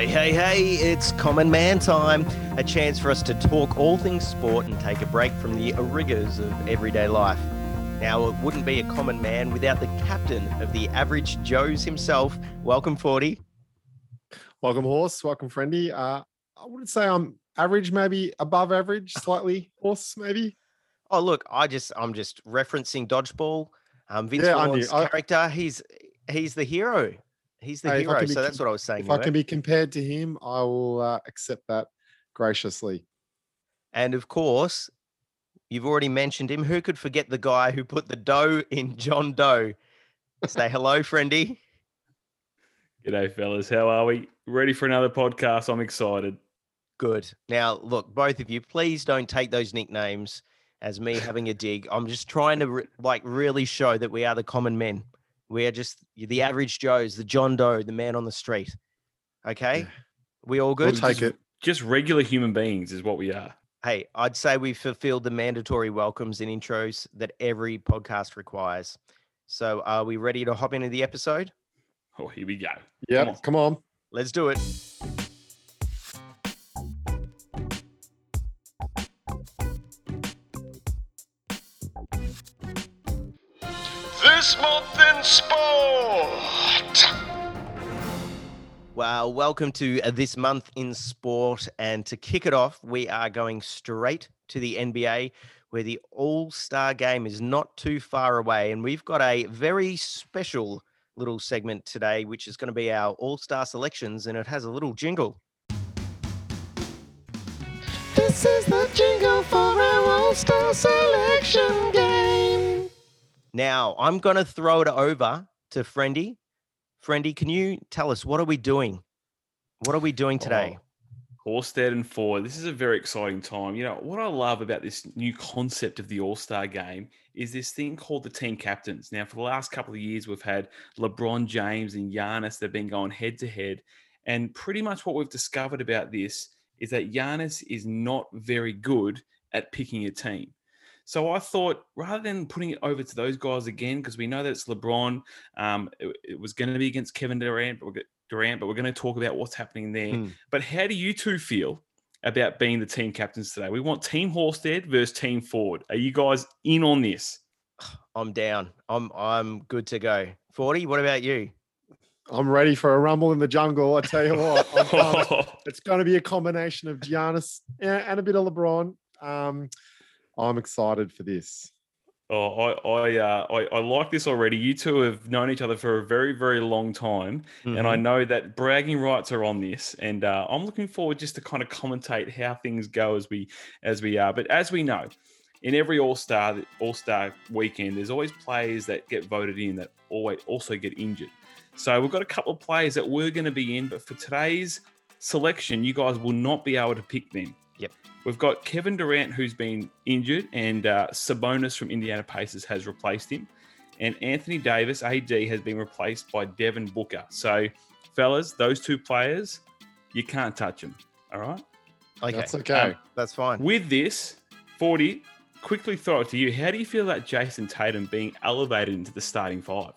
Hey, hey, hey, it's Common Man time. A chance for us to talk all things sport and take a break from the rigors of everyday life. Now, it wouldn't be a common man without the captain of the average Joes himself. Welcome, 40. Welcome, horse. Welcome, friendy. Uh, I wouldn't say I'm average, maybe above average, slightly horse, maybe. Oh, look, I just I'm just referencing dodgeball. Um, Vince Yeah, I Vaughn's I- character. He's he's the hero. He's the Hey, if I hero. can be So that's com- what I was saying. If I Leo. can be compared to him, I will uh, accept that graciously. And of course, you've already mentioned him. Who could forget the guy who put the dough in John Doe? Say hello, friendy. G'day, fellas. How are we? Ready for another podcast? I'm excited. Good. Now, look, both of you, please don't take those nicknames as me having a dig. I'm just trying to re- like really show that we are the common men. We are just the average Joes, the John Doe, the man on the street. Okay, Yeah. we all We'll good. take it. Just regular human beings is what we are. Hey, I'd say we fulfilled the mandatory welcomes and intros that every podcast requires. So, are we ready to hop into the episode? Oh, here we go. Yeah, on. come on. Let's do it. This month in sport. Well, welcome to uh, this month in sport. And to kick it off, we are going straight to the NBA, where the All Star game is not too far away. And we've got a very special little segment today, which is going to be our All Star selections. And it has a little jingle. This is the jingle for our All Star selection game. Now, I'm going to throw it over to Friendy. Friendy, can you tell us what are we doing? What are we doing oh, today? Oh, Horsted and Ford. This is a very exciting time. You know, what I love about this new concept of the All Star game is this thing called the team captains. Now, for the last couple of years, we've had LeBron James and Giannis. They've been going head to head. And pretty much what we've discovered about this is that Giannis is not very good at picking a team. So I thought rather than putting it over to those guys again, because we know that it's LeBron, um, it, it was going to be against Kevin Durant, but we're, Durant, but we're going to talk about what's happening there. Hmm. But how do you two feel about being the team captains today? We want Team Horsted versus Team Ford. Are you guys in on this? I'm down. I'm I'm good to go. 40, what about you? I'm ready for a rumble in the jungle. I tell you what, I'm it's going to be a combination of Giannis and, and a bit of LeBron. Um, I'm excited for this. Oh, I I, uh, I I like this already. You two have known each other for a very very long time, and I Mhm. know that bragging rights are on this. And uh, I'm looking forward just to kind of commentate how things go as we as we are. But as we know, in every All Star All Star weekend, there's always players that get voted in that always also get injured. So we've got a couple of players that were going to be in, but for today's selection, you guys will not be able to pick them. Yep. We've got Kevin Durant, who's been injured, and uh, Sabonis from Indiana Pacers has replaced him. And Anthony Davis, AD, has been replaced by Devin Booker. So, fellas, those two players, you can't touch them. All right. okay. That's okay. Um, That's fine. With this, 40, quickly throw it to you. How do you feel about Jayson Tatum being elevated into the starting five?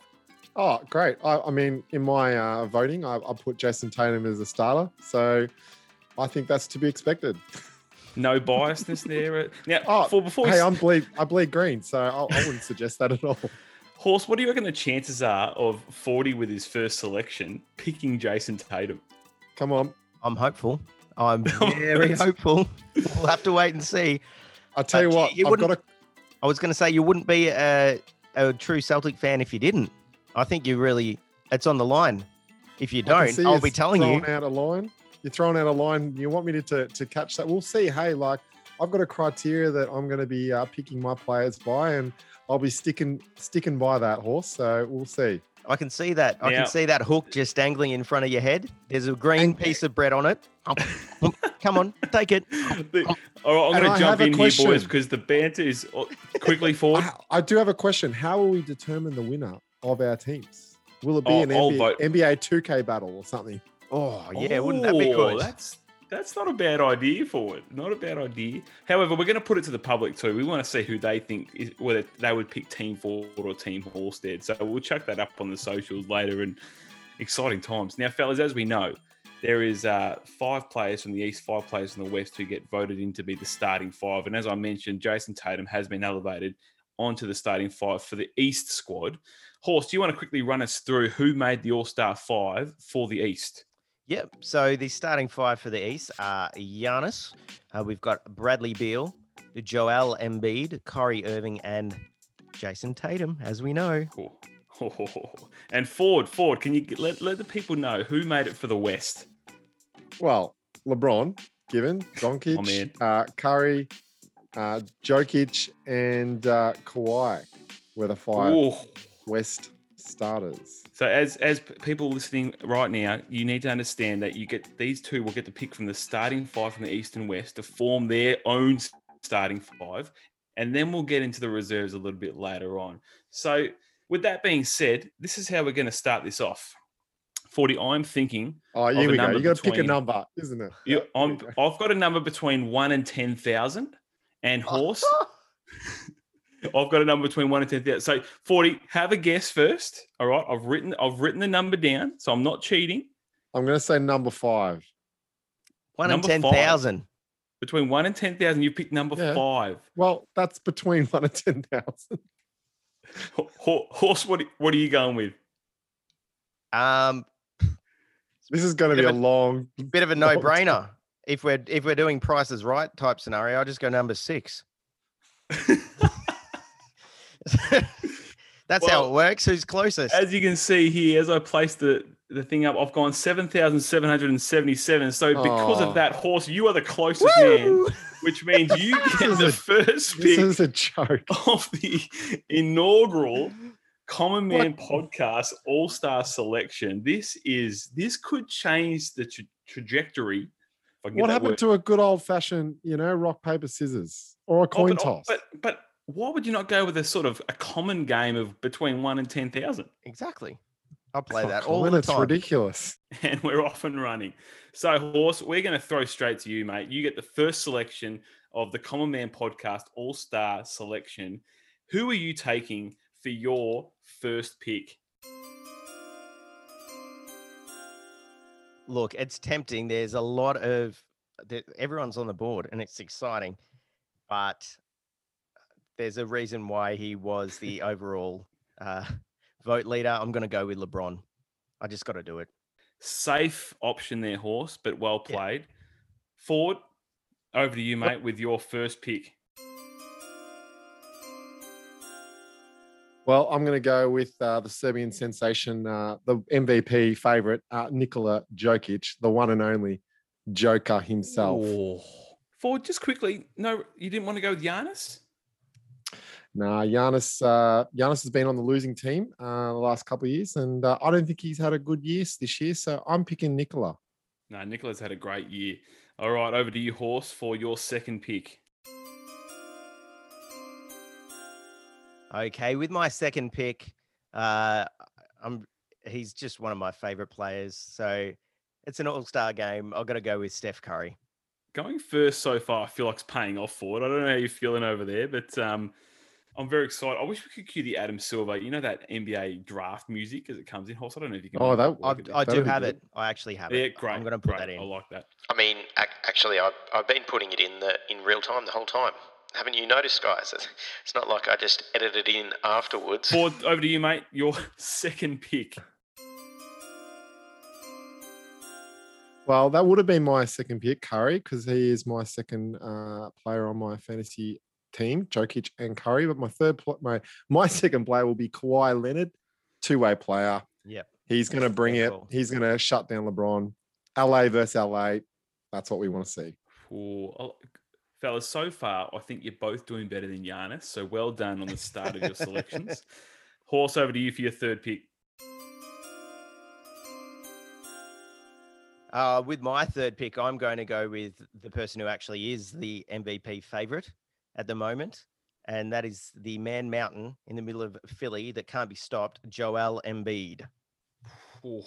Oh, great. I, I mean, in my uh, voting, I, I put Jayson Tatum as a starter. So I think that's to be expected. No biasness there. Now, Oh, for before we Hey, s- I'm bleed. I bleed green, so I, I wouldn't suggest that at all. Horse, what do you reckon the chances are of 40 with his first selection picking Jayson Tatum? Come on. I'm hopeful. I'm very hopeful. We'll have to wait and see. I tell you But what, you I've got wouldn't- a I was going to say you wouldn't be a, a true Celtic fan if you didn't. I think you really, it's on the line. If you don't, I'll be telling you. out a line. You're throwing out a line. You want me to, to, to catch that? We'll see. Hey, like I've got a criteria that I'm going to be uh, picking my players by, and I'll be sticking sticking by that horse. So we'll see. I can see that. I can see that hook just dangling in front of your head. There's a green And- piece of bread on it. Come on, take it. The- all right, I'm going to jump in here, boys, because the banter is oh, quickly forward. I, I do have a question. How will we determine the winner of our teams? Will it be Oh, an NBA. NBA 2K battle or something? Oh yeah, wouldn't that be Oh, good? That's that's not a bad idea for it. Not a bad idea. However, we're going to put it to the public too. We want to see who they think is, whether they would pick Team Ford or Team Halstead. So we'll chuck that up on the socials later. And exciting times now, fellas. As we know, there is uh, five players from the East, five players from the West who get voted in to be the starting five. And as I mentioned, Jayson Tatum has been elevated onto the starting five for the East squad. Horse, do you want to quickly run us through who made the All Star five for the East? Yep. So the starting five for the East are Giannis. Uh, we've got Bradley Beal, Joel Embiid, Kyrie Irving, and Jayson Tatum, as we know. Cool. And Ford, Ford, can you let, let the people know who made it for the West? Well, LeBron, given, man. Doncic, uh, Curry, uh, Jokic, and uh, Kawhi were the five Ooh. West starters. So as as people listening right now, you need to understand that you get these two will get to pick from the starting five from the East and West to form their own starting five, and then we'll get into the reserves a little bit later on. So with that being said, this is how we're going to start this off. Forty, I'm thinking Oh, here we go. You got to pick a number, isn't it? you, Yeah, I'm, go. I've got a number between one and ten thousand, and horse. I've got a number between one and ten thousand. So forty, have a guess first. All right, I've written I've written the number down, so I'm not cheating. I'm going to say number five. One in Number ten five. thousand. Between one and ten thousand, you picked number Yeah. five. Well, that's between one and 10,000. Ho- ho- Horse, what what are you going with? Um, This is going to be a a- long. bit of a no-brainer. If we're if we're doing prices right type scenario, I'll just go number six. That's how it works. Who's closest? As you can see here, as I place the the thing up, I've gone seven thousand seven hundred and seventy seven. So because Oh. of that, horse, you are the closest man, which means you get the a- first This pick is a joke. of the inaugural Common Man Podcast All Star Selection. This is this could change the tra- trajectory. if I can get What happened word. to a good old fashioned, you know, rock, paper, scissors or a Oh, coin but, toss? But but why would you not go with a sort of a common game of between one and ten thousand? Exactly. I'll play Oh, that all Colin, the it's time. ridiculous. and we're off and running. So, Horse, we're going to throw straight to you, mate. You get the first selection of the Common Man Podcast All Star selection. Who are you taking for your first pick? Look, it's tempting. There's a lot of everyone's on the board, and it's exciting, but there's a reason why he was the overall uh, vote leader. I'm going to go with LeBron. I just got to do it. Safe option there, Horse, but well Yeah. played. Ford, over to you, mate, with your first pick. Well, I'm going to go with uh, the Serbian sensation, uh, the MVP favorite, uh, Nikola Jokic, the one and only Joker himself. Oh. Ford, just quickly, no, you didn't want to go with Giannis? Nah, Giannis, uh, Giannis has been on the losing team uh, the last couple of years, and uh, I don't think he's had a good year this year. So I'm picking Nikola. No, Nicola's had a great year. All right, over to you, Horse, for your second pick. Okay, with my second pick, uh, I'm he's just one of my favorite players. So it's an all-star game. I've got to go with Steph Curry. Going first so far, I feel like it's paying off for it. I don't know how you're feeling over there, but um, I'm very excited. I wish we could cue the Adam Silver, you know, that NBA draft music as it comes in. Horse, I don't know if you can. Oh, that I, I do have good. it. I actually have Yeah, it. great. I'm going to put great. that in. I like that. I mean, actually, I've, I've been putting it in the in real time the whole time. Haven't you noticed, guys? It's, it's not like I just edited it in afterwards. Ford, over to you, mate. Your second pick. Well, that would have been my second pick, Curry, because he is my second uh, player on my fantasy team, Jokic and Curry. But my third, pl- my my second player will be Kawhi Leonard, two way player. Yep. He's going to bring it. call. He's going to shut down LeBron. LA versus LA. That's what we want to see. Ooh, oh, fellas, so far, I think you're both doing better than Giannis. So well done on the start of your selections. Horse, over to you for your third pick. Uh, with my third pick, I'm going to go with the person who actually is the MVP favorite at the moment, and that is the man mountain in the middle of Philly that can't be stopped, Joel Embiid. Ooh.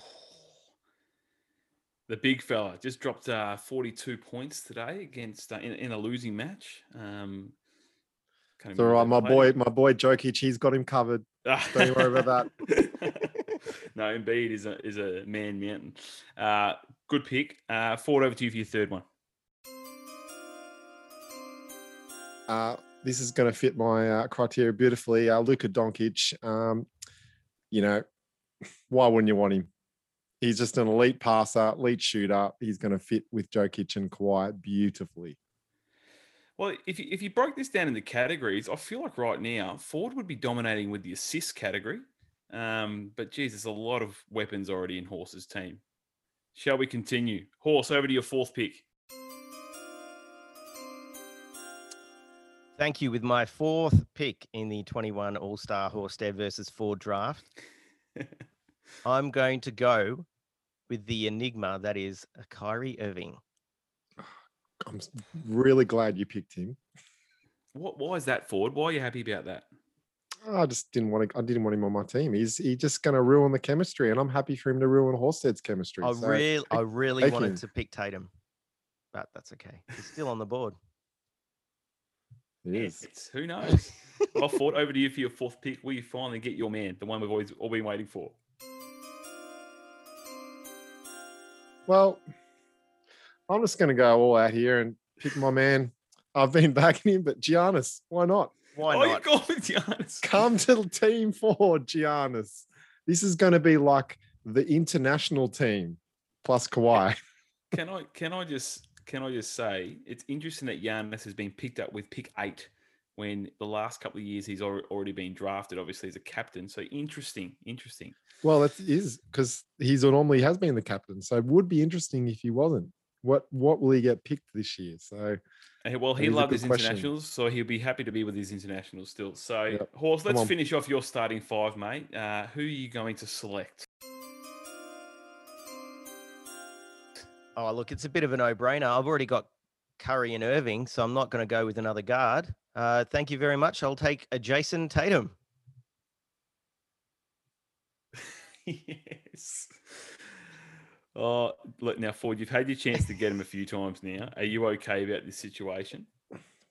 The big fella just dropped uh, 42 points today against uh, in, in a losing match. Um, It's all remember right, who my they boy, my boy Jokic, he's got him covered. Don't worry about that. no, Embiid is a is a man mountain. Uh, good pick. Uh, forward over to you for your third one. Uh, this is going to fit my uh, criteria beautifully. Uh, Luka Doncic, um, you know, why wouldn't you want him? He's just an elite passer, elite shooter. He's going to fit with Jokic and Kawhi beautifully. Well, if you, if you broke this down into categories, I feel like right now Ford would be dominating with the assist category. Um, but geez, there's a lot of weapons already in Horse's team. Shall we continue? Horse, over to your fourth pick. Thank you. With my fourth pick in the 21 All Star Horsted versus Ford draft, I'm going to go with the enigma that is uh, Kyrie Irving. I'm really glad you picked him. What, why is that, Ford? Why are you happy about that? I just didn't want to. I didn't want him on my team. He's he just going to ruin the chemistry, and I'm happy for him to ruin Horsted's chemistry. I So, really, I take- really take wanted him. to pick Tatum, but that's okay. He's still on the board. He. It's, who knows? well, Ford, over to you for your fourth pick. Will you finally get your man, the one we've always all been waiting for? Well, I'm just going to go all out here and pick my man. I've been backing him, but Giannis, why not? Why oh, not? you gone with Giannis. Come to the team for Giannis. This is going to be like the international team plus Kawhi. Can I can I just can I just say it's interesting that Giannis has been picked up with pick eight when the last couple of years he's already been drafted, obviously as a captain. So interesting, interesting. Well, that is because he's normally has been the captain, so it would be interesting if he wasn't. What what will he get picked this year? So Uh, Well, he loved his question. internationals, so he'll be happy to be with his internationals still. So, Yep. Horse, let's finish off your starting five, mate. Uh, who are you going to select? Oh, look, it's a bit of a no-brainer. I've already got Curry and Irving, so I'm not going to go with another guard. Uh, thank you very much. I'll take a Jayson Tatum. yes. Oh, look now, Ford. You've had your chance to get him a few times now. Are you okay about this situation?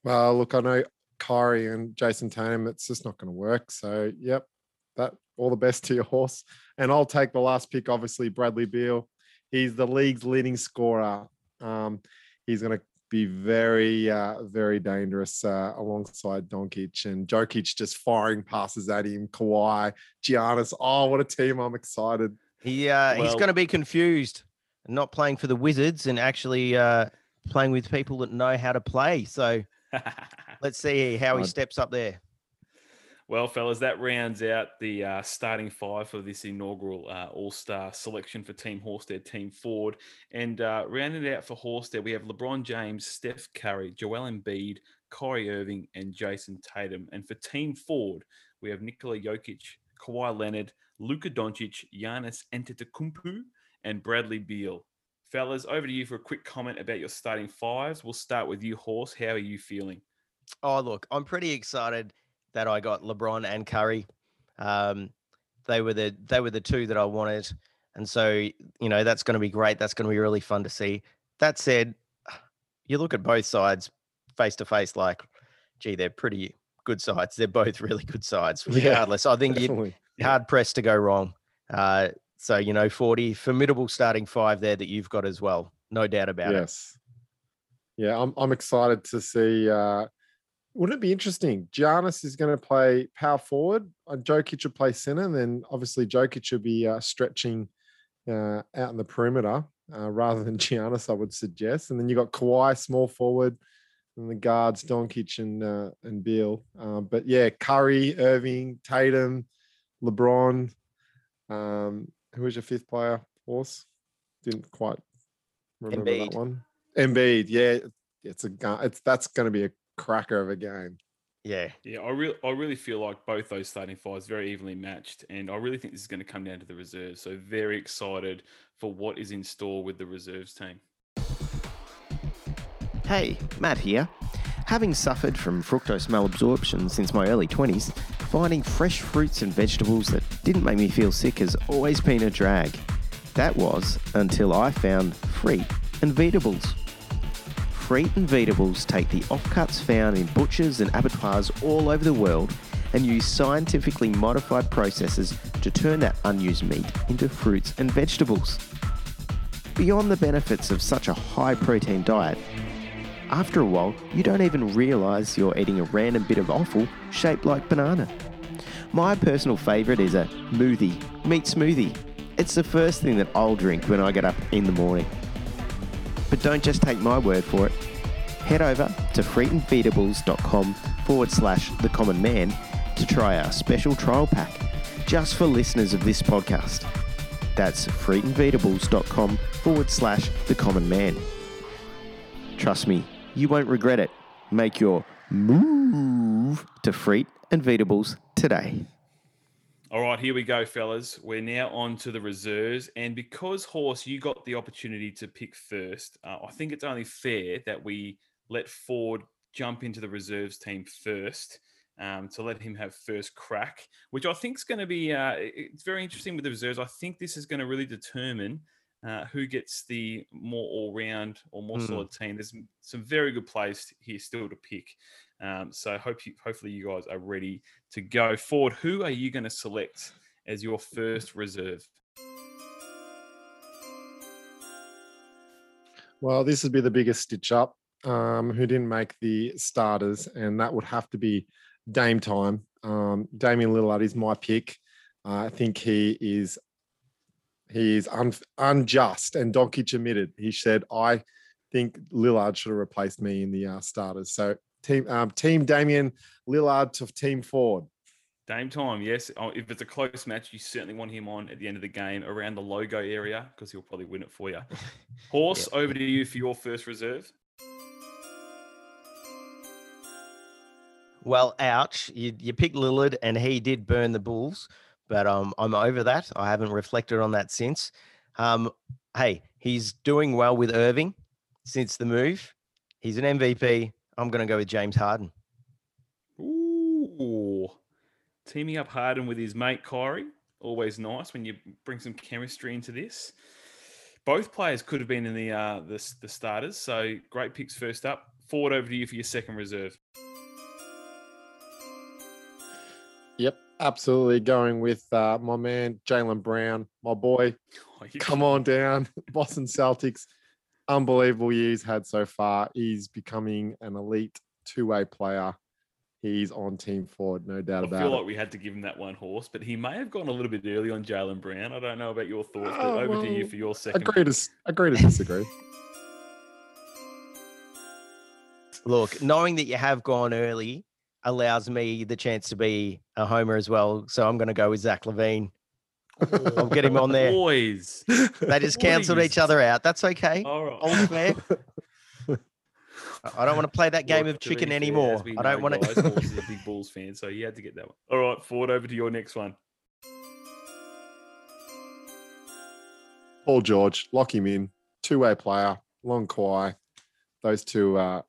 Well, look, I know Kyrie and Jayson Tatum, it's just not going to work. So, yep, that all the best to your horse. And I'll take the last pick, obviously, Bradley Beal. He's the league's leading scorer. Um, he's going to be very, uh, very dangerous uh, alongside Doncic and Jokic just firing passes at him. Kawhi, Giannis. Oh, what a team! I'm excited. He uh, he's going to be confused, and not playing for the Wizards and actually uh, playing with people that know how to play. So let's see how he steps up there. Well, fellas, that rounds out the uh, starting five for this inaugural uh, All Star selection for Team Horsted, Team Ford. And uh, rounding it out for Horsted, we have LeBron James, Steph Curry, Joel Embiid, Kyrie Irving, and Jayson Tatum. And for Team Ford, we have Nikola Jokic, Kawhi Leonard, Luka Doncic, Giannis Antetokounmpo, and Bradley Beal. Fellas, over to you for a quick comment about your starting fives. We'll start with you, Horse. How are you feeling? Oh, look, I'm pretty excited that I got LeBron and Curry. Um, they were the they were the two that I wanted, and so you know that's going to be great. That's going to be really fun to see. That said, you look at both sides face to face, like, gee, they're pretty good sides. They're both really good sides, Yeah, regardless. I think you're hard pressed to go wrong. Uh, so you know, 40 formidable starting five there that you've got as well, no doubt about it. Yes. Yeah, I'm I'm excited to see. Uh, wouldn't it be interesting? Giannis is going to play power forward. Jokic will play center, and then obviously Jokic should be uh, stretching uh, out in the perimeter uh, rather than Giannis, I would suggest. And then you got Kawhi small forward, and the guards Doncic and uh, and Beal. Uh, but yeah, Curry, Irving, Tatum, LeBron. Um, who was your fifth player? Horse didn't quite remember Embiid. that one. Embiid, yeah, it's a gu- it's that's going to be a cracker of a game. Yeah. Yeah, I really, I really feel like both those starting fives very evenly matched, and I really think this is going to come down to the reserves. So very excited for what is in store with the reserves team. Hey, Matt here. Having suffered from fructose malabsorption since my early 20s, finding fresh fruits and vegetables that didn't make me feel sick has always been a drag. That was until I found Freet and Vetables. Freet and Vetables take the offcuts found in butchers and abattoirs all over the world and use scientifically modified processes to turn that unused meat into fruits and vegetables. Beyond the benefits of such a high protein diet, after a while, you don't even realise you're eating a random bit of offal shaped like banana. My personal favourite is a smoothie, meat smoothie. It's the first thing that I'll drink when I get up in the morning. But don't just take my word for it. Head over to freetonfeedables.com forward slash the common man to try our special trial pack just for listeners of this podcast. That's freetonfeedables.com forward slash the common man. Trust me, you won't regret it. Make your move to Freet and Veetables today. All right, here we go, fellas. We're now on to the reserves. And because, Horse, you got the opportunity to pick first, uh, I think it's only fair that we let Ford jump into the reserves team first um, to let him have first crack, which I think is going to be uh, it's very interesting with the reserves. I think this is going to really determine uh, who gets the more all round or more Mm. solid team. There's some very good players here still to pick. Um, so hope you, hopefully you guys are ready to go forward. Who are you going to select as your first reserve? Well, this would be the biggest stitch up. Um, who didn't make the starters, and that would have to be Dame time. Um, Damian Lillard is my pick. Uh, I think he is he is un, unjust, and Doncic admitted. He said, "I think Lillard should have replaced me in the uh, starters." So team um, team Damian Lillard to team Ford. Dame time, yes. Oh, If it's a close match, you certainly want him on at the end of the game around the logo area because he'll probably win it for you. Horse, over to you for your first reserve. Well, ouch. You, you picked Lillard and he did burn the Bulls, but um, I'm over that. I haven't reflected on that since. Um, hey, he's doing well with Irving since the move. He's an MVP. I'm going to go with James Harden. Ooh. Teaming up Harden with his mate Kyrie. Always nice when you bring some chemistry into this. Both players could have been in the uh, the, the starters, so great picks first up. Forward over to you for your second reserve. Yep, absolutely going with uh, my man Jaylen Brown, my boy. Oh, Come on down, Boston Celtics. Unbelievable year he's had so far. He's becoming an elite two-way player. He's on Team Ford, no doubt I about feel it. like we had to give him that one horse, but he may have gone a little bit early on Jaylen Brown. I don't know about your thoughts, but Oh, over to you for your second. agree to agree to disagree. Look, knowing that you have gone early allows me the chance to be a homer as well. So I'm going to go with Zach LaVine. I'll get him on there. Boys. They just cancelled each other out. That's okay. All right. All's fair. I- I don't want to play that game Look, of chicken fair, anymore. I don't want to. Horse is a big Bulls fan, so you had to get that one. All right, forward over to your next one. Paul George, lock him in. Two-way player, long Kawhi. Those two uh,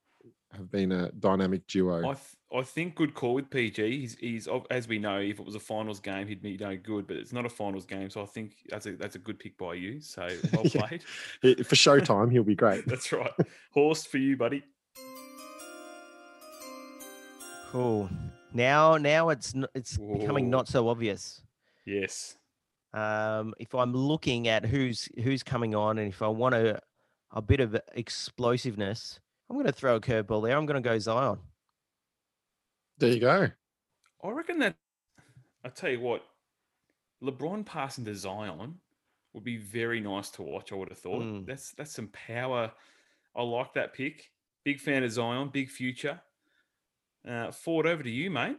have been a dynamic duo. I th- I think good call with PG. He's he's as we know, if it was a finals game, he'd be no good, but it's not a finals game, so I think that's a that's a good pick by you. So well Yeah. played. He- For Showtime, he'll be great. That's right. Horse for you, buddy. Cool. Now, now it's n- it's becoming not so obvious. Yes. Um, if I'm looking at who's who's coming on, and if I want a a bit of explosiveness, I'm going to throw a curveball there. I'm going to go Zion. There you go. I reckon that I tell you what, LeBron passing to Zion would be very nice to watch. I would have thought Mm. that's that's some power. I like that pick. Big fan of Zion. Big future. Uh, forward over to you, mate.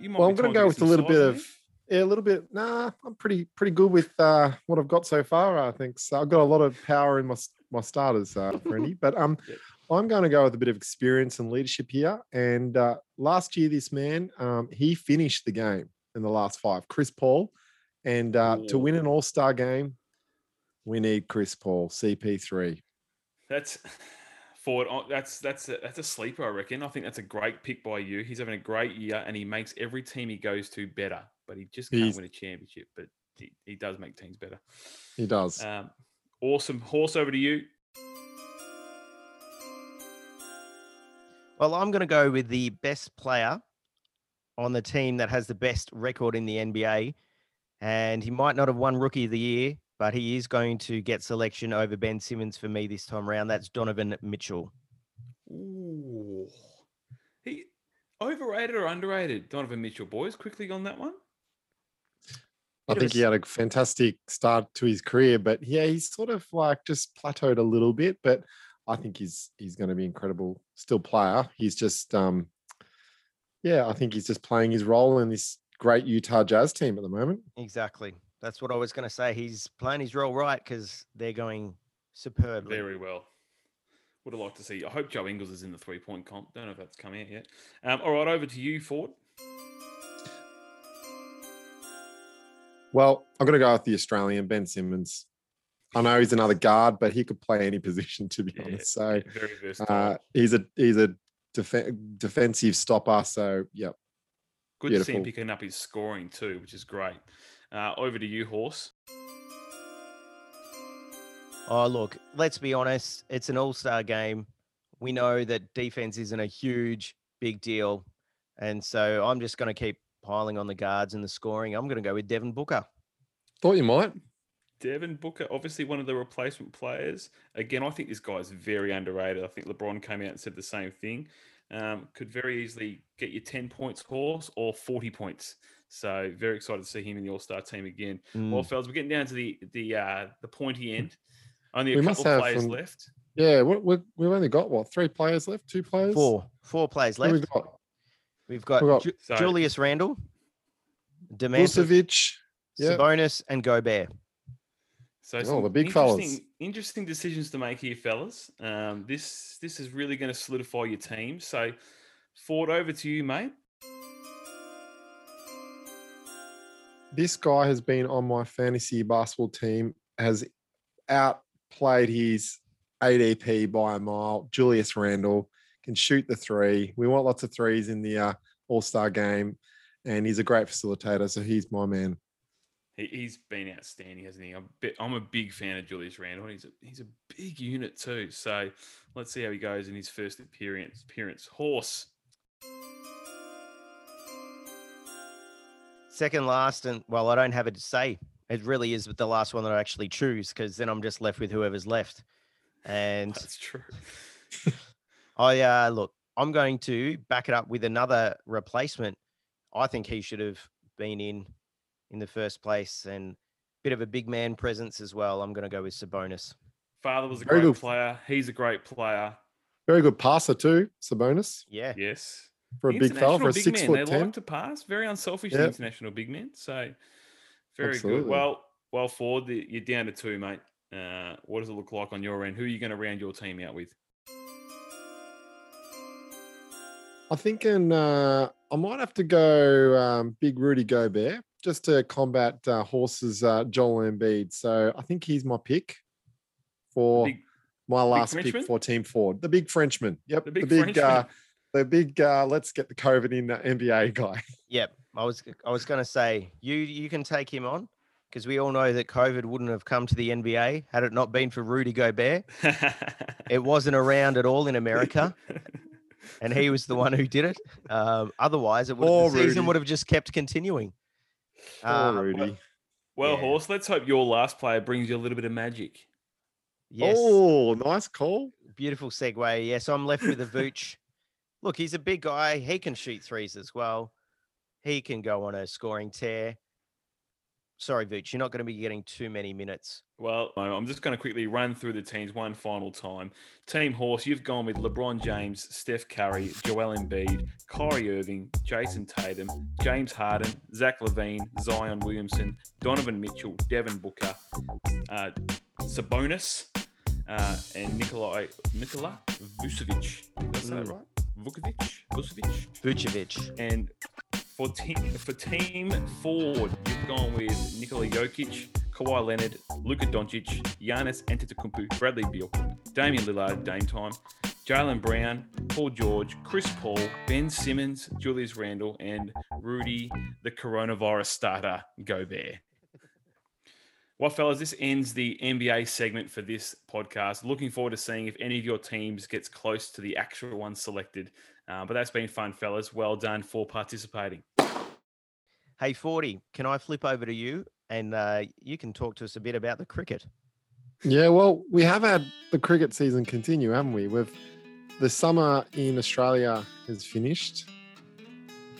You might Well, I'm going to go with a little bit in of yeah, a little bit. Nah, I'm pretty pretty good with uh, what I've got so far. I think so. I've got a lot of power in my my starters, uh. But um, Yep. I'm going to go with a bit of experience and leadership here. And uh, last year, this man um, he finished the game in the last five. Chris Paul, and uh, to win an All Star game, we need Chris Paul, CP3. That's forward. That's that's a, that's a sleeper, I reckon. I think that's a great pick by you. He's having a great year, and he makes every team he goes to better. But he just can't He's- win a championship. But he, he does make teams better. He does. Um, awesome horse over to you. Well, I'm going to go with the best player on the team that has the best record in the NBA. And he might not have won Rookie of the Year, but he is going to get selection over Ben Simmons for me this time around. That's Donovan Mitchell. Ooh. He overrated or underrated? Donovan Mitchell, boys, quickly on that one. I think a he had a fantastic start to his career, but yeah, he's sort of like just plateaued a little bit. But I think he's he's going to be incredible still player. He's just um, yeah, I think he's just playing his role in this great Utah Jazz team at the moment. Exactly. That's what I was going to say. He's playing his role right because they're going superbly. Very well. Would have liked to see. I hope Joe Ingles is in the three point comp. Don't know if that's come out yet. Um, all right, over to you, Ford. Well, I'm going to go with the Australian Ben Simmons. I know he's another guard, but he could play any position to be Yeah, honest. So Very uh, he's a he's a def- defensive stopper. So yep, Good to see him picking up his scoring too, which is great. Uh, over to you, Horse. Oh, look, let's be honest. It's an all star game. We know that defense isn't a huge, big deal. And so I'm just going to keep piling on the guards and the scoring. I'm going to go with Devin Booker. thought you might. Devin Booker, obviously one of the replacement players. Again, I think this guy's very underrated. I think LeBron came out and said the same thing. Um, could very easily get you 10 points, horse, or 40 points. So very excited to see him in the All Star team again. Well, Mm, fellas, we're getting down to the the uh, the pointy end. Only a We couple of players some- left. Yeah, we, we, we've only got what three players left? Two players. four, four players Who we left. got? We've got, We've got Ju- Julius Randle, Domantas, Vucevic. Yep. Sabonis, and Gobert. So Oh, the big fellas. interesting, interesting decisions to make here, fellas. Um, this this is really going to solidify your team. So, Ford, over to you, mate. This guy has been on my fantasy basketball team. Has outplayed his ADP by a mile. Julius Randle can shoot the three. We want lots of threes in the uh, All Star game, and he's a great facilitator. So he's my man. He, he's been outstanding, hasn't he? I'm, bi- I'm a big fan of Julius Randle. He's a, he's a big unit too. So let's see how he goes in his first appearance. Appearance. Horse. Second last, and well, I don't have it to say. It really is the last one that I actually choose because then I'm just left with whoever's left. And That's true. I uh, look, I'm going to back it up with another replacement. I think he should have been in in the first place and bit of a big man presence as well. I'm going to go with Sabonis. Father was a Very great good. player. He's a great player. Very good passer too. Sabonis Yeah, Yes. for a big fella for a big six man, foot they ten. like to pass. Very unselfish, Yep. international big men. So very Absolutely. good. Well, well, Ford, you're down to two, mate. Uh, what does it look like on your end? Who are you going to round your team out with? I'm thinking uh, I might have to go um, big Rudy Gobert just to combat uh, Horse's uh, Joel Embiid. So I think he's my pick for Big, my last pick for Team Ford. The big Frenchman. Yep. the The big, big, uh, the big uh, let's get the COVID in uh, NBA guy. yep. I was I was going to say you you can take him on because we all know that COVID wouldn't have come to the NBA had it not been for Rudy Gobert. It wasn't around at all in America, and he was the one who did it. Um, otherwise, it would Poor the season Rudy. would have just kept continuing. Poor Uh, Rudy. well, Yeah. Horse, let's hope your last player brings you a little bit of magic. yes. Oh, nice call. Beautiful segue. Yes, I'm left with a Vooch. Look, he's a big guy. He can shoot threes as well. He can go on a scoring tear. Sorry, Vooch, you're not going to be getting too many minutes. Well, I'm just going to quickly run through the teams one final time. Team Horse, you've gone with LeBron James, Steph Curry, Joel Embiid, Kyrie Irving, Jayson Tatum, James Harden, Zach LaVine, Zion Williamson, Donovan Mitchell, Devin Booker, uh, Sabonis, uh, and Nikolai Nikola Vucevic. Did I say that Mm. right? Vukovic? Vucevic? Vucevic. And for team for team forward, you've gone with Nikola Jokic, Kawhi Leonard, Luka Doncic, Giannis Antetokounmpo, Bradley Beal, Damian Lillard, Dame time, Jaylen Brown, Paul George, Chris Paul, Ben Simmons, Julius Randle, and Rudy, the coronavirus starter, Gobert. Well, fellas, this ends the NBA segment for this podcast. Looking forward to seeing if any of your teams gets close to the actual one selected Uh, but that's been fun, fellas. Well done for participating. Hey, 40, can I flip over to you and uh, you can talk to us a bit about the cricket? Yeah, well, we have had the cricket season continue, haven't we? We've the summer in Australia has finished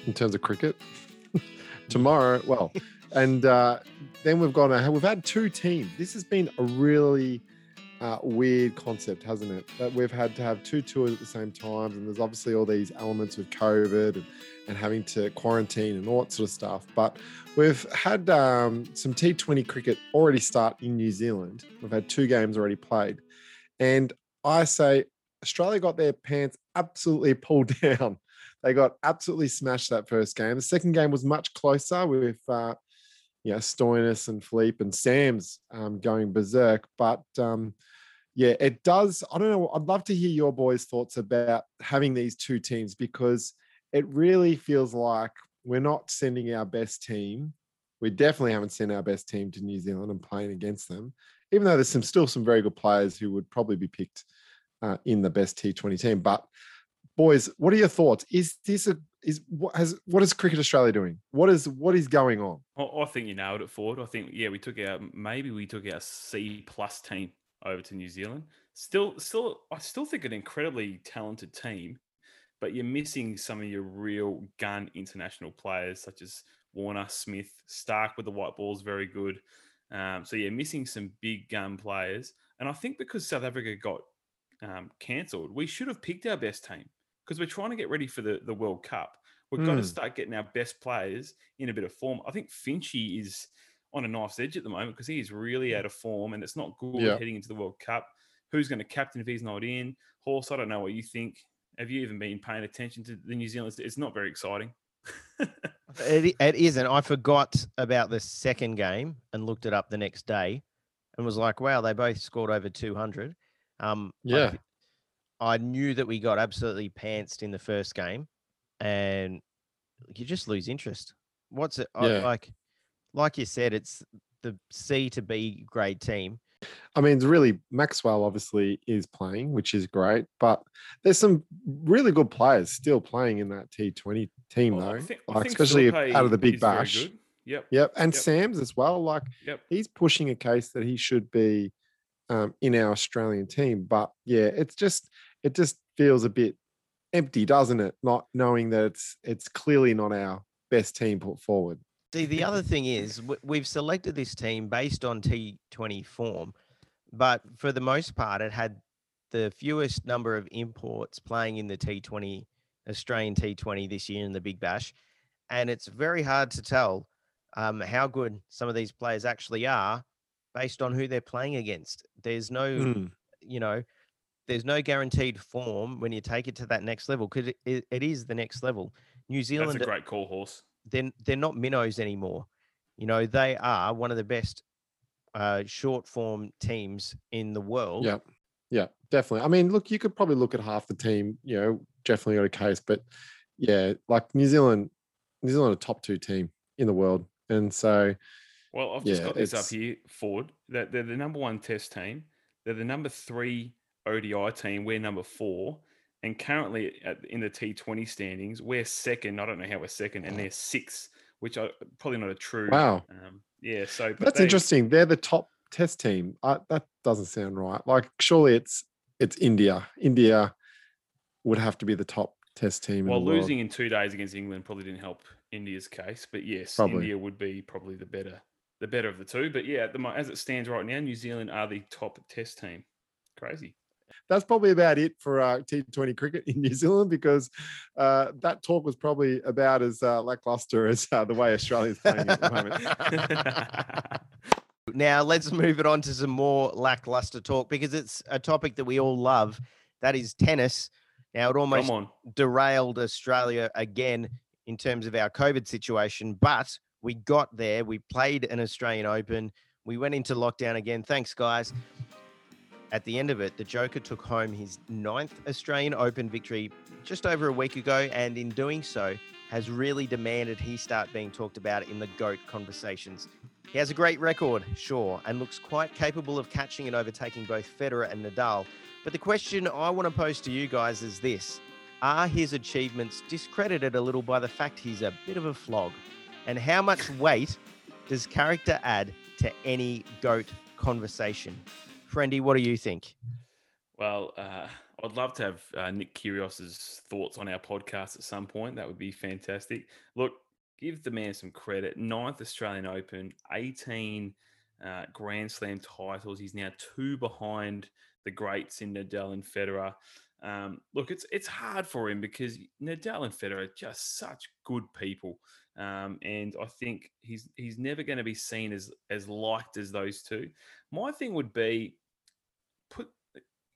in terms of cricket. Tomorrow, well, and uh, then we've got a, we've had two teams. This has been a really uh, weird concept, hasn't it? That we've had to have two tours at the same time, and there's obviously all these elements of COVID and, and having to quarantine and all that sort of stuff. But we've had um, some T20 cricket already start in New Zealand. We've had two games already played, and I say Australia got their pants absolutely pulled down they got absolutely smashed that first game. The second game was much closer with, uh, know, Stoinis and Philippe and Sams um, going berserk. But um, yeah, it does. I don't know. I'd love to hear your boys' thoughts about having these two teams because it really feels like we're not sending our best team. We definitely haven't sent our best team to New Zealand and playing against them, even though there's some still some very good players who would probably be picked uh, in the best T20 team. But boys, what are your thoughts? Is this a is what has what is Cricket Australia doing? What is what is going on? I, think you nailed it, Ford. I think yeah, we took our maybe we took our C plus team over to New Zealand. Still, still, I still think an incredibly talented team, but you're missing some of your real gun international players such as Warner, Smith, Starc with the white ball is very good. Um, so yeah, missing some big gun players, and I think because South Africa got um, cancelled, we should have picked our best team because we're trying to get ready for the, the World Cup. We've mm. got to start getting our best players in a bit of form. I think Finchy is on a nice edge at the moment because he is really out of form and it's not good yeah. heading into the World Cup. Who's going to captain if he's not in? Horse, I don't know what you think. Have you even been paying attention to the New Zealanders? It's not very exciting. it, it isn't. I forgot about the second game and looked it up the next day and was like, wow, they both scored over 200. Um, yeah. I knew that we got absolutely pantsed in the first game, and you just lose interest. What's it yeah. like? Like you said, it's the C to B grade team. I mean, it's really Maxwell obviously is playing, which is great, but there's some really good players still playing in that T20 team, well, though. Think, like, especially out of the Big Bash. Yep. Yep. And yep. Sams as well. Like, yep. he's pushing a case that he should be um, in our Australian team. But yeah, it's just it just feels a bit empty, doesn't it? Not knowing that it's it's clearly not our best team put forward. See, the other thing is we've selected this team based on T20 form, but for the most part, it had the fewest number of imports playing in the T20 Australian T20 this year in the Big Bash, and it's very hard to tell um, how good some of these players actually are based on who they're playing against. There's no, mm. you know, there's no guaranteed form when you take it to that next level because it, it is the next level. New Zealand, that's a great call horse. Then they're, they're not minnows anymore. You know, they are one of the best uh, short form teams in the world. Yeah, yeah, definitely. I mean, look, you could probably look at half the team. You know, definitely got a case, but yeah, like New Zealand, New Zealand, a top two team in the world, and so. Well, I've just yeah, got this up here, Ford. That they're the number one test team. They're the number three ODI team, we're number four. And currently at, in the T20 standings, we're second. I don't know how we're second, and they're sixth, which are probably not a true. Wow. Um, yeah. So that's they, interesting. They're the top test team. Uh, that doesn't sound right. Like surely it's it's India. India would have to be the top test team. Well, losing in two days against England probably didn't help India's case, but yes, probably. India would be probably the better the better of the two. But yeah, the, as it stands right now, New Zealand are the top test team. Crazy that's probably about it for uh, T20 cricket in New Zealand because uh, that talk was probably about as uh, lackluster as uh, the way Australia's playing at the moment. now let's move it on to some more lackluster talk because it's a topic that we all love. That is tennis. Now it almost derailed Australia again in terms of our COVID situation, but we got there. We played an Australian Open. We went into lockdown again. Thanks, guys. At the end of it, the Joker took home his ninth Australian Open victory just over a week ago, and in doing so, has really demanded he start being talked about in the GOAT conversations. He has a great record, sure, and looks quite capable of catching and overtaking both Federer and Nadal. But the question I want to pose to you guys is this are his achievements discredited a little by the fact he's a bit of a flog? And how much weight does character add to any GOAT conversation? Friendy, what do you think? Well, uh, I'd love to have uh, Nick Kyrgios's thoughts on our podcast at some point. That would be fantastic. Look, give the man some credit. Ninth Australian Open, 18 uh, Grand Slam titles. He's now two behind the greats in Nadal and Federer. Um, look, it's it's hard for him because Nadal and Federer are just such good people, um, and I think he's he's never going to be seen as as liked as those two. My thing would be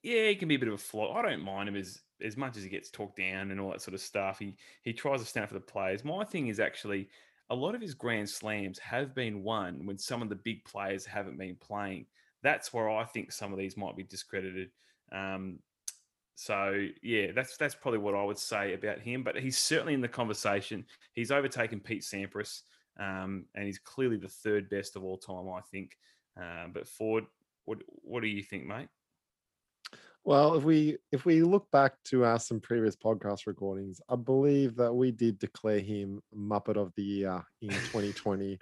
yeah, he can be a bit of a flop. I don't mind him as as much as he gets talked down and all that sort of stuff. He he tries to stand for the players. My thing is actually a lot of his grand slams have been won when some of the big players haven't been playing. That's where I think some of these might be discredited. Um, so yeah, that's that's probably what I would say about him. But he's certainly in the conversation. He's overtaken Pete Sampras, um, and he's clearly the third best of all time, I think. Um, but Ford, what what do you think, mate? Well, if we if we look back to uh, some previous podcast recordings, I believe that we did declare him Muppet of the Year in 2020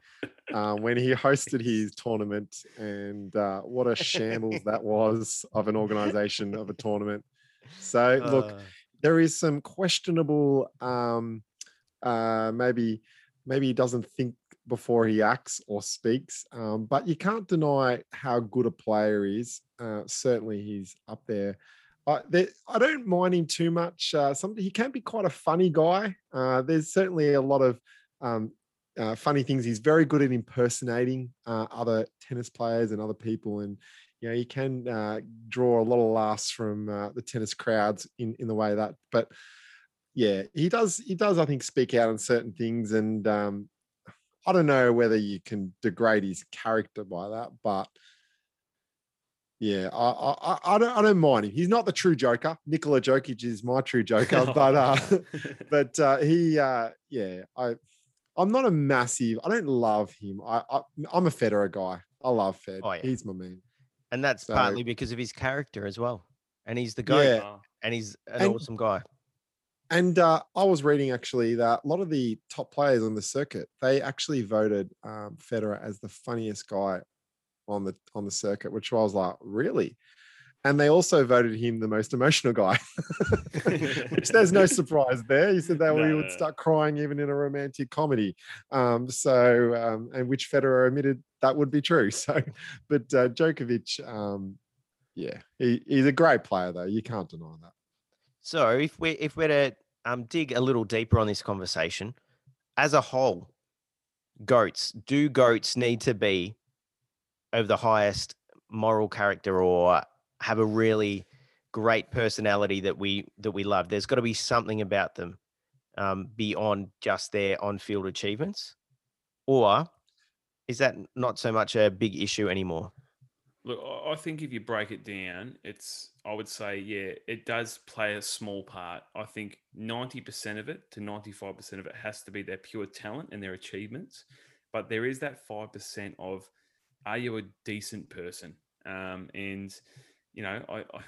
uh, when he hosted his tournament, and uh, what a shambles that was of an organization of a tournament. So, look, Uh, there is some questionable, um, uh, maybe maybe he doesn't think before he acts or speaks, um, but you can't deny how good a player is. Uh, certainly, he's up there. I, I don't mind him too much. Uh, some, he can be quite a funny guy. Uh, there's certainly a lot of um, uh, funny things. He's very good at impersonating uh, other tennis players and other people, and you know he can uh, draw a lot of laughs from the tennis crowds in in the way that. But yeah, he does. He does. I think speak out on certain things, and um, I don't know whether you can degrade his character by that, but yeah, I, I I- don't I don't mind him. He's not the true Joker. Nikola Jokic is my true Joker, but uh, but uh, he uh, yeah, I I'm not a massive. I don't love him. I, I I'm a Federer guy. I love Fed. Oh, yeah. He's my man. and that's So- partly because of his character as well. And he's the guy. Yeah. Oh, and he's an And- awesome guy. And uh, I was reading actually that a lot of the top players on the circuit they actually voted um, Federer as the funniest guy on the on the circuit, which I was like, really. And they also voted him the most emotional guy, which there's no surprise there. He said that No, he would start crying even in a romantic comedy. Um, so, um, and which Federer admitted that would be true. So, but uh, Djokovic, um, yeah, he, he's a great player though. You can't deny that. So if we if we're to um, dig a little deeper on this conversation, as a whole, goats do goats need to be of the highest moral character or have a really great personality that we that we love? There's got to be something about them um, beyond just their on-field achievements, or is that not so much a big issue anymore? Look, I- I think if you break it down, it's I would say yeah, it does play a small part. I think ninety percent of it to ninety five percent of it has to be their pure talent and their achievements, but there is that five percent of are you a decent person? Um, and you know, I, I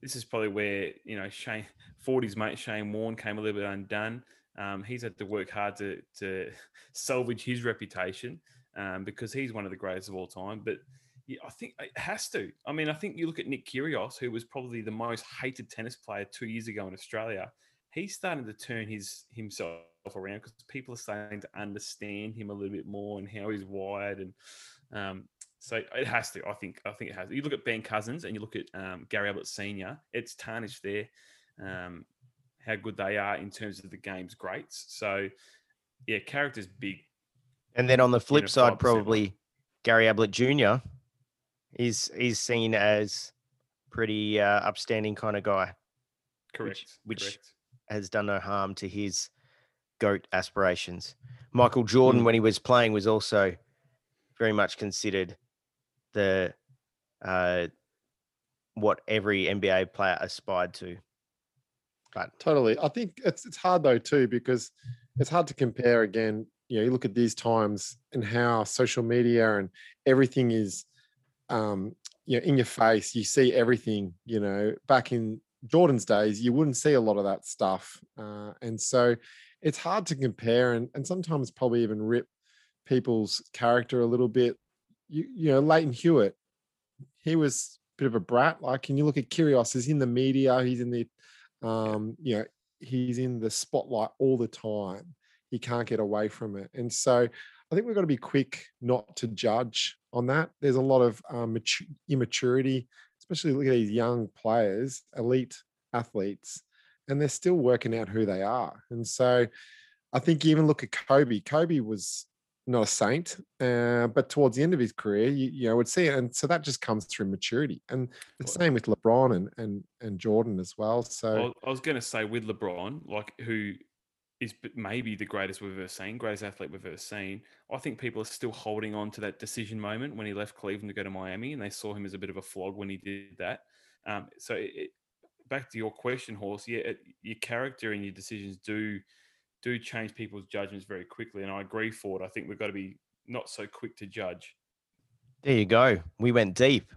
this is probably where you know Shane Forty's mate Shane Warne came a little bit undone. Um, he's had to work hard to to salvage his reputation um, because he's one of the greatest of all time, but. Yeah, I think it has to. I mean, I think you look at Nick Kyrgios, who was probably the most hated tennis player two years ago in Australia. He's starting to turn his himself around because people are starting to understand him a little bit more and how he's wired, and um, so it has to. I think. I think it has. You look at Ben Cousins and you look at um, Gary Ablett Senior. It's tarnished there. Um, how good they are in terms of the game's greats. So, yeah, character's big. And then on the flip side, probably Gary Ablett Jr. is is seen as pretty uh, upstanding kind of guy. Correct. which- correct. Has done no harm to his goat aspirations. Michael Jordan, Mm. when he was playing, was also very much considered the uh, what every NBA player aspired to. But Totally. I think it's it's hard though too because it's hard to compare again. You know, you look at these times and how social media and everything is um you know in your face. You see everything, you know, back in Jordan's days, you wouldn't see a lot of that stuff. Uh, and so it's hard to compare and, and sometimes probably even rip people's character a little bit. You, you know, Lleyton Hewitt, he was a bit of a brat. Like, can you look at Kyrgios? He's in the media, he's in the, um, you know, he's in the spotlight all the time. He can't get away from it. And so I think we've got to be quick not to judge on that. There's a lot of um, mature, immaturity, especially look at these young players, elite athletes, and they're still working out who they are. And so I think you even look at Kobe. Kobe was not a saint, uh, but towards the end of his career, you, you know, would see it. And so that just comes through maturity. And the same with LeBron and and and Jordan as well. So Well, I was going to say with LeBron, like who is maybe the greatest we've ever seen, greatest athlete we've ever seen. I think people are still holding on to that decision moment when he left Cleveland to go to Miami, and they saw him as a bit of a flog when he did that. Um, so it, it- back to your question, horse. Yeah, it, your character and your decisions do do change people's judgments very quickly, and I agree. Ford. I think we've got to be not so quick to judge. There you go. We went deep.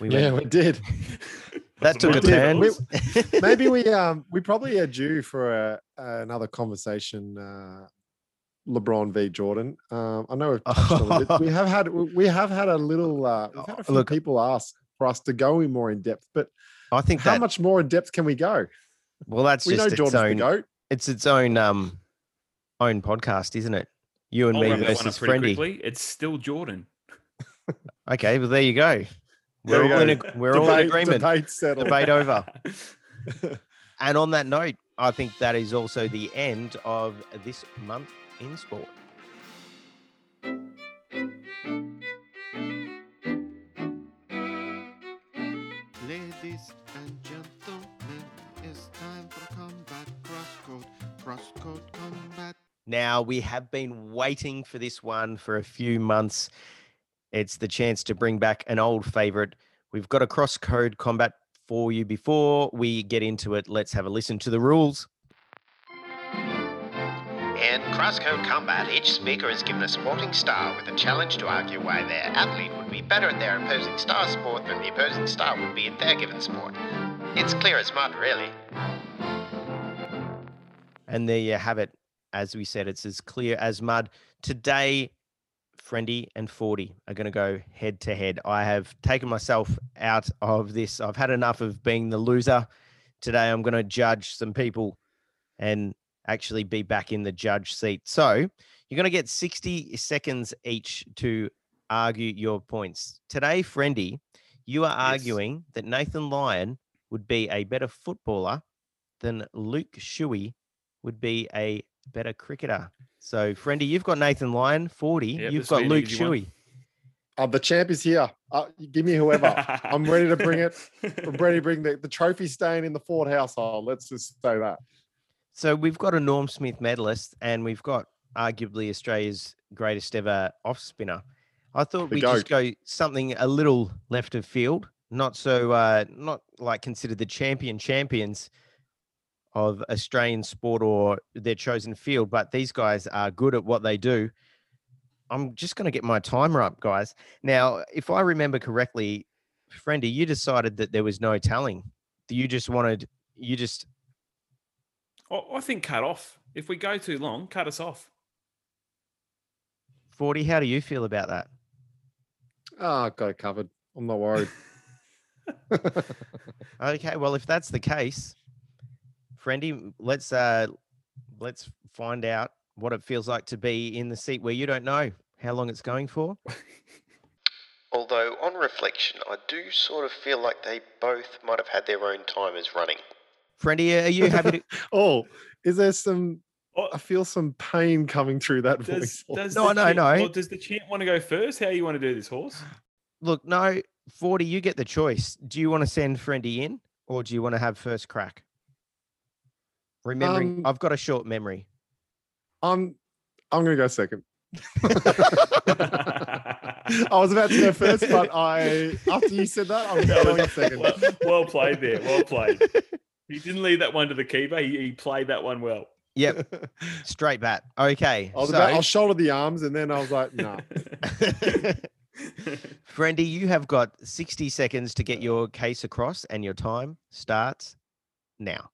We yeah, went we did. That took a We did. turn. We- Maybe we um we probably are due for a, another conversation. Uh, LeBron v Jordan. Um, I know we've touched on it. We have had we have had a little. Uh, we've had a few Look- people ask for us to go in more in depth, but I think how that. much more in depth can we go? well, that's we know just its Jordan's the own. goat. It's its own um own podcast, isn't it? You and I'll me wrap that one up versus Friendly. Quickly. It's still Jordan. Okay, well there you go. There We're we all in go. a, we're all in agreement. Debate settled. Debate over. And on that note, I think that is also the end of this month in sport. Ladies and gentlemen, it's time for the combat crosscode. Crosscode combat. Now, we have been waiting for this one for a few months. It's the chance to bring back an old favorite. We've got a cross code combat for you. Before we get into it, let's have a listen to the rules. In Crosscode Combat, each speaker is given a sporting star with a challenge to argue why their athlete would be better at their opposing star sport than the opposing star would be at their given sport. It's clear as mud, really. And there you have it. As we said, it's as clear as mud. Today, Friendy and Forty are going to go head to head. I have taken myself out of this. I've had enough of being the loser. Today, I'm going to judge some people and actually be back in the judge seat. So you're going to get 60 seconds each to argue your points. Today, Friendy, you are Yes. arguing that Nathan Lyon would be a better footballer than Luke Shuey would be a better cricketer. So, Friendy, you've got Nathan Lyon, 40. Yep, you've got will be an Luke easy one. Shuey. Uh, the champ is here. Uh, give me whoever. I'm ready to bring it. I'm ready to bring the, the trophy staying in the Ford household. Let's just say that. So, we've got a Norm Smith medalist and we've got arguably Australia's greatest ever off spinner. I thought The we'd just go something a little left of field, not so, uh, not like considered the champion champions of Australian sport or their chosen field, but these guys are good at what they do. I'm just going to get my timer up, guys. Now, if I remember correctly, Friendy, you decided that there was no telling. You just wanted, you just, I I think cut off. If we go too long, cut us off. 40, how do you feel about that? Ah, got it covered. I'm not worried. Okay, well, if that's the case, Friendy, let's uh let's find out what it feels like to be in the seat where you don't know how long it's going for. Although, on reflection, I do sort of feel like they both might have had their own timers running. Friendy, are you happy to oh, is there some? Oh, I feel some pain coming through that does, voice. does No, no, champ- no. well, does the champ want to go first? How you want to do this, horse? look? No, 40, you get the choice. Do you want to send Friendy in or do you want to have first crack? Remembering, Um, I've got a short memory. I'm I'm gonna go second. I was about to go first, but I after you said that, I'm That going was- second. well, well played there. Well played. He didn't leave that one to the keeper. He, he played that one well. Yep, straight bat. Okay. I was so, about, I'll shoulder the arms, and then I was like, no. Friendy, you have got 60 seconds to get your case across, and your time starts now.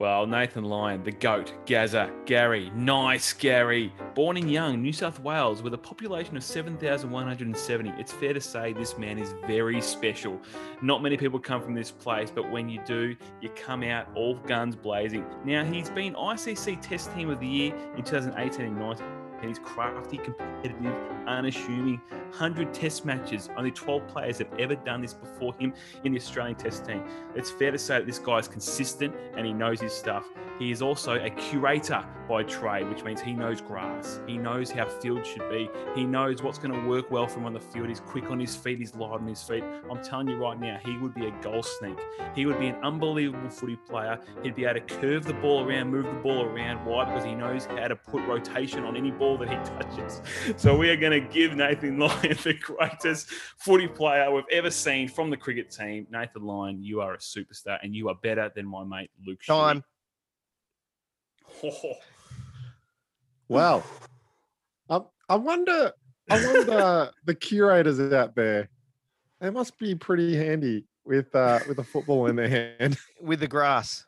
Well, Nathan Lyon, the GOAT, Gaza, Gary, nice Gary. Born in Young, New South Wales, with a population of 7,170, it's fair to say this man is very special. Not many people come from this place, but when you do, you come out all guns blazing. Now, he's been ICC Test Team of the Year in 2018 and 19. He's crafty, competitive, unassuming. 100 test matches. Only 12 players have ever done this before him in the Australian test team. It's fair to say that this guy is consistent and he knows his stuff. He is also a curator by trade, which means he knows grass. He knows how field should be. He knows what's going to work well for him on the field. He's quick on his feet. He's light on his feet. I'm telling you right now, he would be a goal sneak. He would be an unbelievable footy player. He'd be able to curve the ball around, move the ball around. Why? Because he knows how to put rotation on any ball that he touches. So we are going to give Nathan Lyon the greatest footy player we've ever seen from the cricket team. Nathan Lyon, you are a superstar and you are better than my mate Luke. Shuey. Time. Oh, Wow. I, I wonder. I wonder the curators out there. They must be pretty handy with uh, with a football in their hand. With the grass,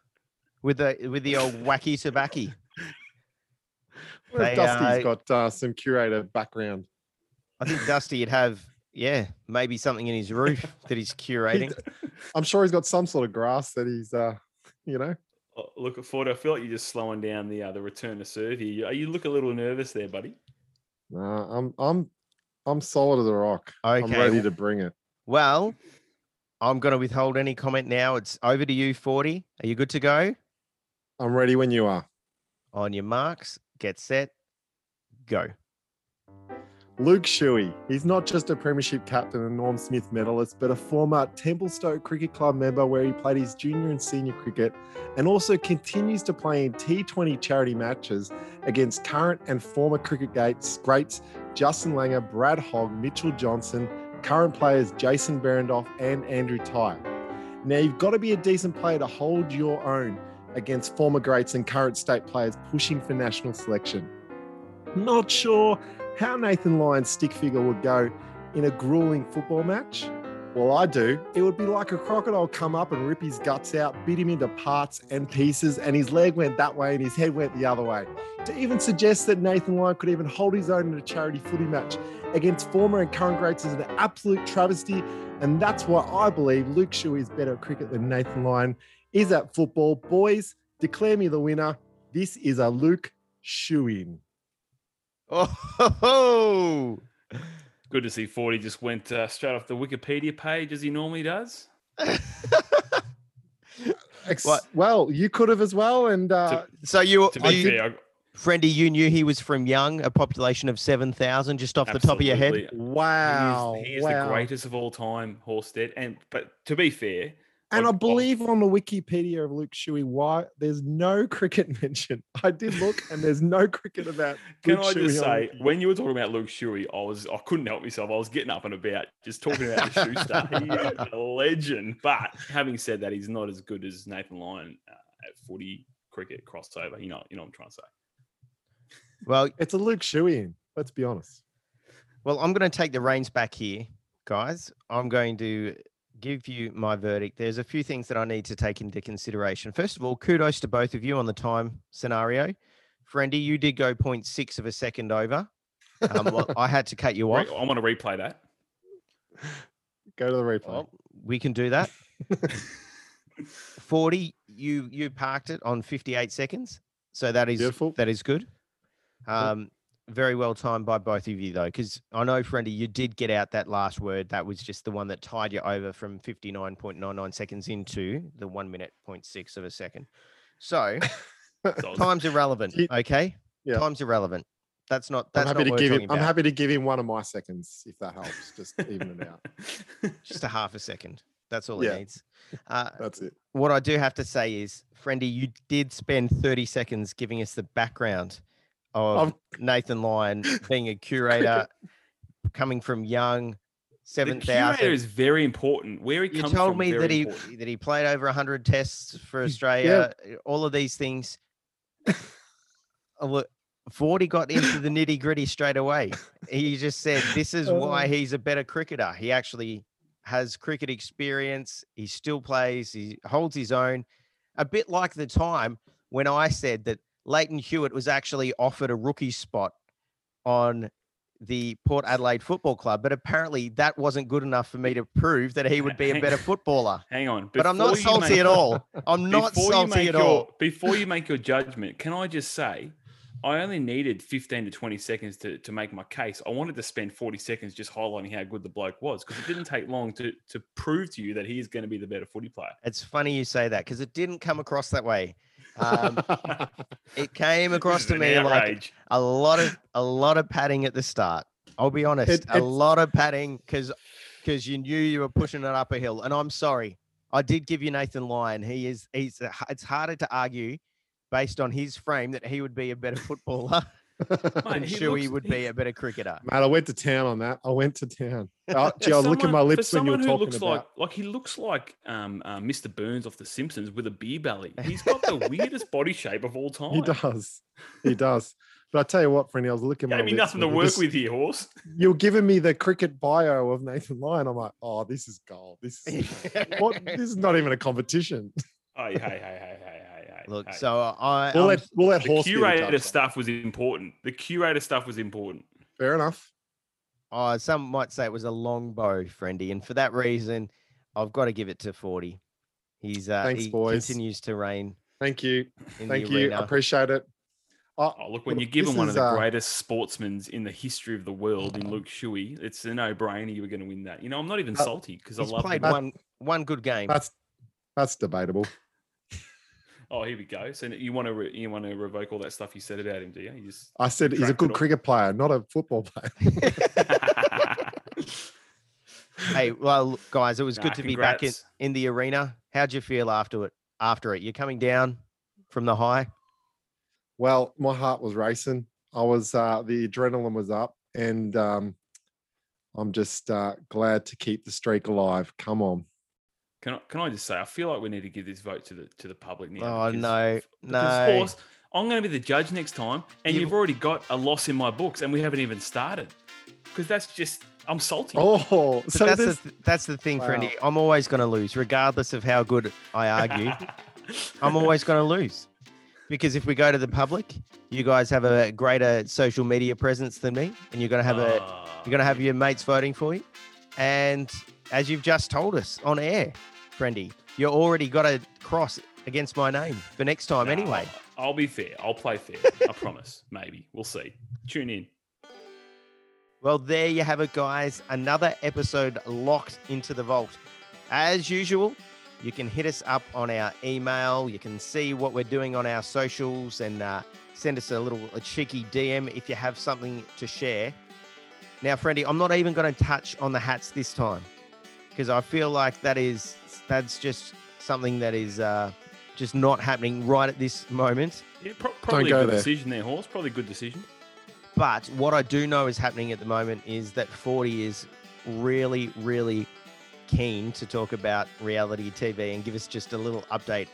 with the with the old wacky tobacco. What if They, Dusty's uh, got uh, some curator background? I think Dusty would have, yeah, maybe something in his roof that he's curating. I'm sure he's got some sort of grass that he's, uh, you know. Oh, Look forward. I feel like you're just slowing down the uh, the return to serve here. You, you look a little nervous there, buddy. Nah, I'm I'm I'm solid as a rock. I'm ready to bring it. Well, I'm going to withhold any comment now. It's over to you, 40. Are you good to go? I'm ready when you are. On your marks, get set, go. Luke Shuey. He's not just a premiership captain and Norm Smith medalist, but a former Templestowe Cricket Club member where he played his junior and senior cricket and also continues to play in T20 charity matches against current and former cricket gates, greats Justin Langer, Brad Hogg, Mitchell Johnson, current players Jason Behrendorff and Andrew Tye. Now, you've got to be a decent player to hold your own against former greats and current state players pushing for national selection. Not sure how Nathan Lyon's stick figure would go in a grueling football match? Well, I do. It would be like a crocodile come up and rip his guts out, beat him into parts and pieces, and his leg went that way and his head went the other way. To even suggest that Nathan Lyon could even hold his own in a charity footy match against former and current greats is an absolute travesty. And that's why I believe Luke Shuey is better at cricket than Nathan Lyon is that football. Boys, declare me the winner. This is a Luke Shuey. Oh, ho, ho. Good to see 40 just went uh, straight off the Wikipedia page as he normally does. Ex- Well, you could have as well. And uh, so you, To be you fair, I- Friendy, you knew he was from Young, a population of 7,000 just off the top of your head. wow, He is, he is wow. the greatest of all time, Horsted. And but to be fair, And I Like, oh. believe on the Wikipedia of Luke Shuey, why there's no cricket mention. I did look, and there's no cricket about. can Luke I Shuey just say, Wiki. when you were talking about Luke Shuey, I was I couldn't help myself. I was getting up and about, just talking about the Schuster. He is a legend. But having said that, he's not as good as Nathan Lyon uh, at footy cricket crossover. You know, you know what I'm trying to say. Well, it's a Luke Shuey. Let's be honest. well, I'm going to take the reins back here, guys. I'm going to give you my verdict. There's a few things that I need to take into consideration. First of all, kudos to both of you on the time scenario. Friendy, you did go 0.6 of a second over. Um, well, I had to cut you off. I want to replay that. Go to the replay. Well, we can do that. 40, you you parked it on 58 seconds. So that is Beautiful. that is good. Um very well timed by both of you though, because I know, Friendy, you did get out that last word. That was just the one that tied you over from 59.99 seconds into the one minute point six of a second. So So I was- time's irrelevant. Okay. Yeah. Time's irrelevant. That's not I'm that's happy not to give him. talking I'm happy to give him one of my seconds if that helps. Just even it out. Just a half a second. That's all Yeah. it needs. Uh, That's it. what I do have to say is, Friendy, you did spend 30 seconds giving us the background of Of- Nathan Lyon being a curator, coming from young, the seven curator is very important. Where he You comes told from, me that he important. that he played over 100 tests for Australia. All of these things. Uh, look, Forty got into the nitty gritty straight away. He just said, "This is why Oh. he's a better cricketer. He actually has cricket experience. He still plays. He holds his own. A bit like the time when I said that Lleyton Hewitt was actually offered a rookie spot on the Port Adelaide Football Club, but apparently that wasn't good enough for me to prove that he would be a better footballer. Hang on. But I'm not salty make- at all. I'm not salty at your, all. Before you make your judgment, can I just say, I only needed 15 to 20 seconds to, to make my case. I wanted to spend 40 seconds just highlighting how good the bloke was because it didn't take long to, to prove to you that he is going to be the better footy player. It's funny you say that because it didn't come across that way. Um, it came across to me an like outrage. a lot of a lot of padding at the start. I'll be honest, It- a lot of padding because because you knew you were pushing it up a hill. And I'm sorry, I did give you Nathan Lyon. He is he's it's harder to argue based on his frame that he would be a better footballer Mate, than he Shuey looks- would he- be a better cricketer. Mate, I went to town on that. I went to town. Oh, gee, For I was licking my lips for when you were talking looks about. like like he looks like um, uh, Mr. Burns off The Simpsons with a beer belly. He's got the weirdest body shape of all time. He does. He does. But I tell you what, Freddie, I was looking. my Gave me nothing to work just- with here, horse. You're giving me the cricket bio of Nathan Lyon. I'm like, oh, this is gold. This is what? This is not even a competition. Hey, hey, hey, hey, hey, hey, hey. Look, hey. so I We'll I'm let we'll let the Horse be the curator stuff was important. The curator stuff was important. Fair enough. Oh, some might say it was a long bow, friendy, and for that reason, I've got to give it to forty. He's uh, Thanks, he boys. continues to reign Thank you. Thank you. arena. I appreciate it. Oh, Oh, look, when you're given this one of is, the uh, greatest sportsmen in the history of the world in Luke Shuey, it's a no-brainer you were going to win that. You know, I'm not even Uh, salty because I love played the- one one good game. that's that's debatable. Oh, here we go. So you want to re- you want to revoke all that stuff you said about him, do you? You just I said he's a good it all. cricket player, not a football player. hey, well, guys, it was Nah, good to be back in, in the arena. How'd you feel after it? After it, you're coming down from the high. Well, my heart was racing. I was uh, the adrenaline was up, and um, I'm just uh, glad to keep the streak alive. Come on. Can I, can I just say I feel like we need to give this vote to the to the public now. Oh, because- no, because, no. horse, I'm going to be the judge next time, and You- you've already got a loss in my books, and we haven't even started. Because that's just I'm salty. Oh, so that's this, the that's the thing, Wow. friendy. I'm always going to lose, regardless of how good I argue. I'm always going to lose because if we go to the public, you guys have a greater social media presence than me, and you're going to have a Ah, you're going to have your mates voting for you. And as you've just told us on air, friendy, you already got a cross against my name for next time no, anyway. I'll, I'll be fair. I'll play fair. I promise. Maybe we'll see. Tune in. Well, there you have it, guys. Another episode locked into the vault. As usual, you can hit us up on our email. You can see what we're doing on our socials and uh, send us a little a cheeky DM if you have something to share. Now, Friendy, I'm not even going to touch on the hats this time because I feel like that is that's just something that is uh, just not happening right at this moment. Yeah, pro- probably go a good there. decision there, horse. Probably a good decision. But what I do know is happening at the moment is that 40 is really, really keen to talk about reality TV and give us just a little update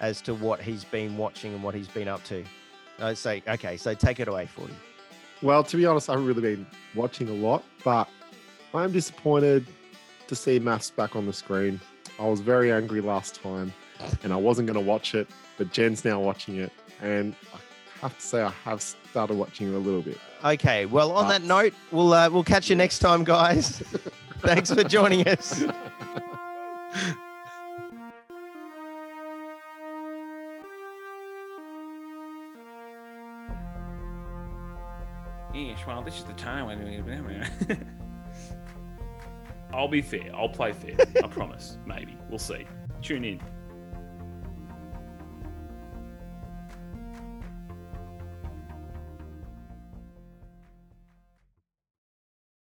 as to what he's been watching and what he's been up to. I say, okay, so take it away, 40. well, to be honest, I haven't really been watching a lot, but I am disappointed to see MAFS back on the screen. I was very angry last time, and I wasn't going to watch it, but Jen's now watching it, and I have to say I have started watching it a little bit. Okay, well, on that note, we'll uh, we'll catch you next time, guys. Thanks for joining us. Yes, well, this is the time when I'll be fair. I'll play fair. I promise. Maybe. We'll see. Tune in.